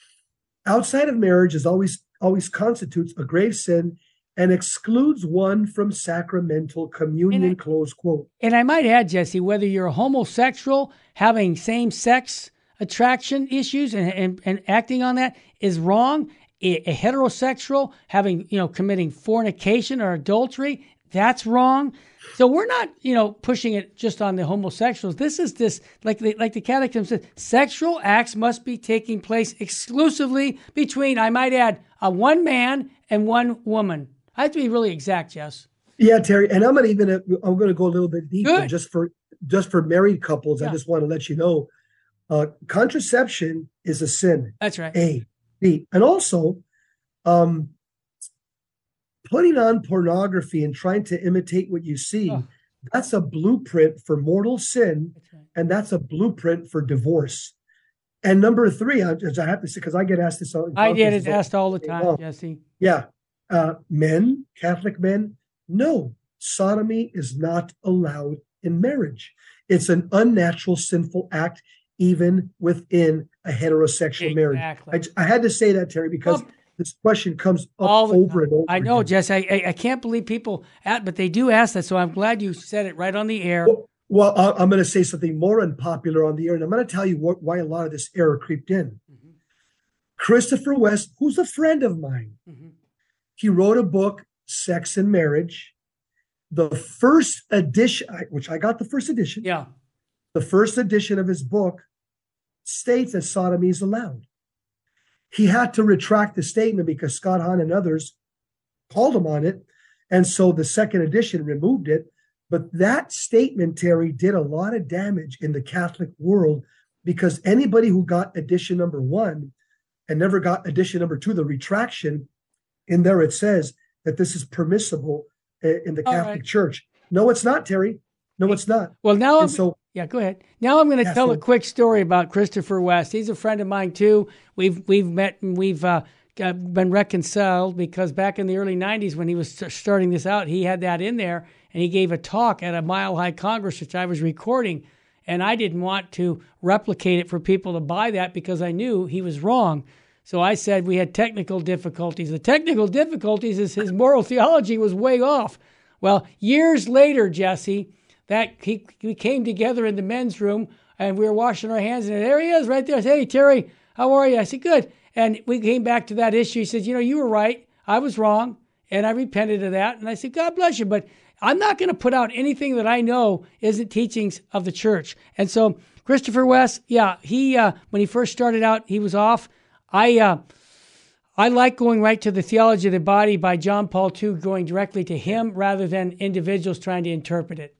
Speaker 2: Outside of marriage is always always constitutes a grave sin and excludes one from sacramental communion.
Speaker 1: And I-
Speaker 2: close quote.
Speaker 1: And I might add, Jesse, whether you're a homosexual having same sex attraction issues and, and, and acting on that is wrong. A, a heterosexual having, you know, committing fornication or adultery, that's wrong. So we're not, you know, pushing it just on the homosexuals. This is this, like the, like the catechism says, sexual acts must be taking place exclusively between, I might add, a one man and one woman. I have to be really exact, Jess.
Speaker 2: Yeah, Terry, and I'm gonna even I'm gonna go a little bit deeper
Speaker 1: Good.
Speaker 2: just for just for married couples. I just want to let you know, uh, contraception is a sin.
Speaker 1: That's right.
Speaker 2: A, B, and also, um, putting on pornography and trying to imitate what you see.
Speaker 1: Oh.
Speaker 2: That's a blueprint for mortal sin
Speaker 1: That's right.
Speaker 2: and that's a blueprint for divorce. And number three, I, I have to say, because I get asked this all.
Speaker 1: I get it asked all the time, Jesse.
Speaker 2: Yeah, uh, men, Catholic men, no, sodomy is not allowed in marriage. It's an unnatural, sinful act, even within a heterosexual
Speaker 1: exactly.
Speaker 2: marriage. I, I, had to say that, Terry, because well, this question comes up over and over.
Speaker 1: I know,
Speaker 2: again.
Speaker 1: Jess. I, I, I can't believe people, at, but they do ask that. So I'm glad you said it right on the air.
Speaker 2: Well, well, I'm going to say something more unpopular on the air, and I'm going to tell you what, why a lot of this error creeped in. Mm-hmm. Christopher West, who's a friend of mine, mm-hmm. he wrote a book, Sex and Marriage. The first edition, which I got the first edition,
Speaker 1: yeah,
Speaker 2: the first edition of his book states that sodomy is allowed. He had to retract the statement because Scott Hahn and others called him on it, and so the second edition removed it but that statement, Terry, did a lot of damage in the Catholic world because anybody who got edition number one and never got edition number two, the retraction, in there it says that this is permissible eh, in the Catholic right. Church. No, it's not, Terry. No, it's not.
Speaker 1: Well, now, I'm, so yeah, go ahead. Now I'm going to yeah, tell so, a quick story about Christopher West. He's a friend of mine too. We've we've met and we've uh, been reconciled because back in the early '90s when he was starting this out, he had that in there and he gave a talk at a Mile High Congress, which I was recording. And I didn't want to replicate it for people to buy that because I knew he was wrong. So I said we had technical difficulties. The technical difficulties is his moral theology was way off. Well, years later, Jesse, that he, we came together in the men's room and we were washing our hands, and there he is right there. I said, Hey, Terry, how are you? I said, Good. And we came back to that issue. He said, You know, you were right. I was wrong. And I repented of that. And I said, God bless you. But I'm not going to put out anything that I know isn't teachings of the church. And so Christopher West, yeah, he uh, when he first started out, he was off. I uh, I like going right to the theology of the body by John Paul II, going directly to him rather than individuals trying to interpret it.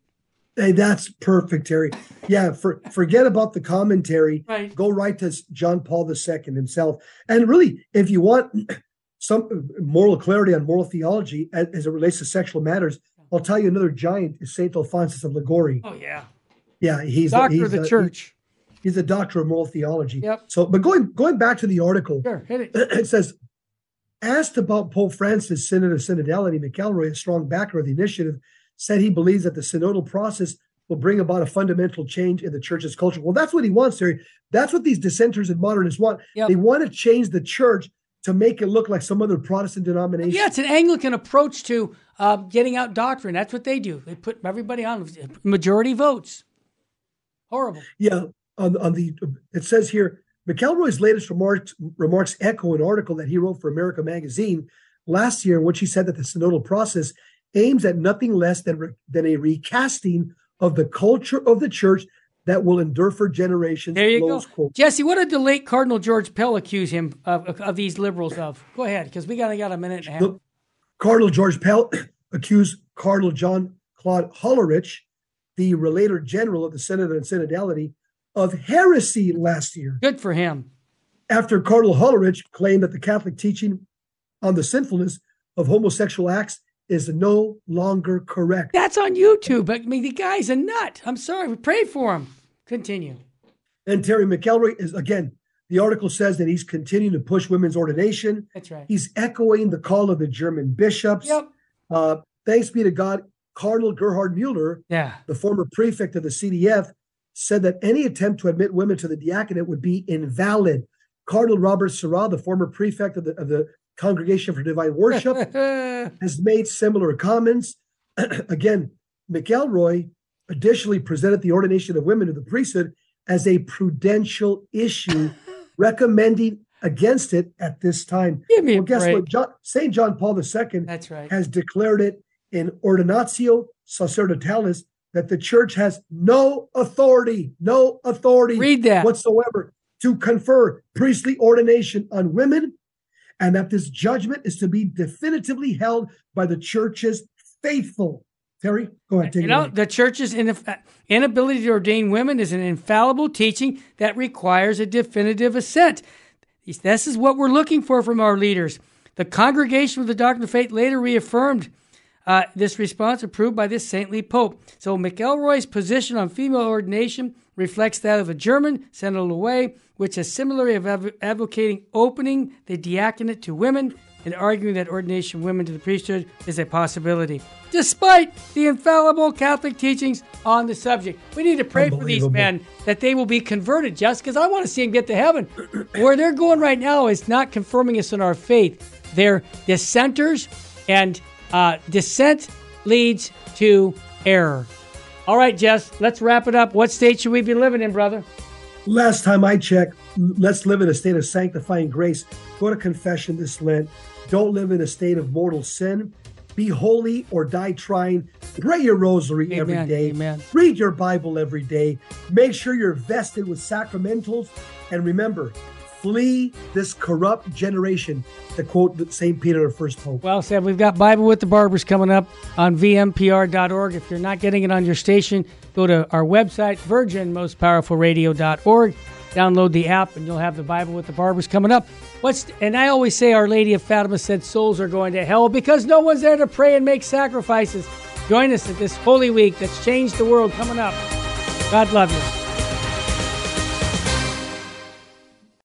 Speaker 2: Hey, that's perfect, Terry. Yeah, for, forget about the commentary.
Speaker 1: Right.
Speaker 2: Go right to John Paul II himself. And really, if you want some moral clarity on moral theology as, as it relates to sexual matters, I'll tell you another giant is Saint Alphonsus of Liguori.
Speaker 1: Oh yeah,
Speaker 2: yeah, he's
Speaker 1: doctor
Speaker 2: he's
Speaker 1: of the a, church.
Speaker 2: He, he's a doctor of moral theology.
Speaker 1: Yep.
Speaker 2: So, but going going back to the article,
Speaker 1: sure, it.
Speaker 2: it says, asked about Pope Francis' Synod of Synodality, McElroy, a strong backer of the initiative, said he believes that the synodal process will bring about a fundamental change in the church's culture. Well, that's what he wants, Terry. That's what these dissenters and modernists want.
Speaker 1: Yep.
Speaker 2: They want to change the church to make it look like some other Protestant denomination.
Speaker 1: Yeah, it's an Anglican approach to uh, getting out doctrine. That's what they do. They put everybody on majority votes. Horrible.
Speaker 2: Yeah, on, on the it says here McElroy's latest remarks remarks echo an article that he wrote for America Magazine last year, in which he said that the synodal process aims at nothing less than re, than a recasting of the culture of the church that will endure for generations.
Speaker 1: There you go. Quote. Jesse, what did the late Cardinal George Pell accuse him of, of, of these liberals of? Go ahead, because we got, got a minute and a half. The,
Speaker 2: Cardinal George Pell accused Cardinal John Claude Hollerich, the Relator General of the Senate and Synodality, of heresy last year.
Speaker 1: Good for him.
Speaker 2: After Cardinal Hollerich claimed that the Catholic teaching on the sinfulness of homosexual acts is no longer correct.
Speaker 1: That's on YouTube. I mean, the guy's a nut. I'm sorry. We pray for him. Continue.
Speaker 2: And Terry McElroy is, again, the article says that he's continuing to push women's ordination.
Speaker 1: That's right.
Speaker 2: He's echoing the call of the German bishops.
Speaker 1: Yep.
Speaker 2: Uh, thanks be to God, Cardinal Gerhard Mueller,
Speaker 1: yeah.
Speaker 2: the former prefect of the CDF, said that any attempt to admit women to the diaconate would be invalid. Cardinal Robert Sarah, the former prefect of the, of the Congregation for Divine Worship, has made similar comments. Again, McElroy additionally presented the ordination of women to the priesthood as a prudential issue, recommending against it at this time.
Speaker 1: Give me
Speaker 2: well, guess
Speaker 1: break.
Speaker 2: what? John, St. John Paul II
Speaker 1: That's right.
Speaker 2: has declared it in Ordinatio Sacerdotalis that the church has no authority, no authority
Speaker 1: Read that.
Speaker 2: whatsoever to confer priestly ordination on women, and that this judgment is to be definitively held by the church's faithful. Terry, go ahead.
Speaker 1: you know, the church's inability to ordain women is an infallible teaching that requires a definitive assent. This is what we're looking for from our leaders. The Congregation of the Doctrine of Faith later reaffirmed uh, this response approved by this saintly pope. So McElroy's position on female ordination reflects that of a German, Synodal Way, which is similarly av- advocating opening the diaconate to women and arguing that ordination of women to the priesthood is a possibility, despite the infallible Catholic teachings on the subject. We need to pray for these men that they will be converted, just because I want to see them get to heaven. Where they're going right now is not confirming us in our faith. They're dissenters, and uh, dissent leads to error. All right, Jess, let's wrap it up. What state should we be living in, brother?
Speaker 2: Last time I checked, let's live in a state of sanctifying grace. Go to confession this Lent. Don't live in a state of mortal sin. Be holy or die trying. Pray your rosary
Speaker 1: Amen,
Speaker 2: every day.
Speaker 1: amen.
Speaker 2: Read your Bible every day. Make sure you're vested with sacramentals. And remember, flee this corrupt generation, to quote St. Peter, the first pope.
Speaker 1: Well said. We've got Bible with the Barbers coming up on vmpr.org. If you're not getting it on your station, go to our website, virginmostpowerfulradio.org. Download the app, and you'll have the Bible with the Barbers coming up. What's and I always say Our Lady of Fatima said souls are going to hell because no one's there to pray and make sacrifices. Join us at this Holy Week that's changed the world coming up. God love you.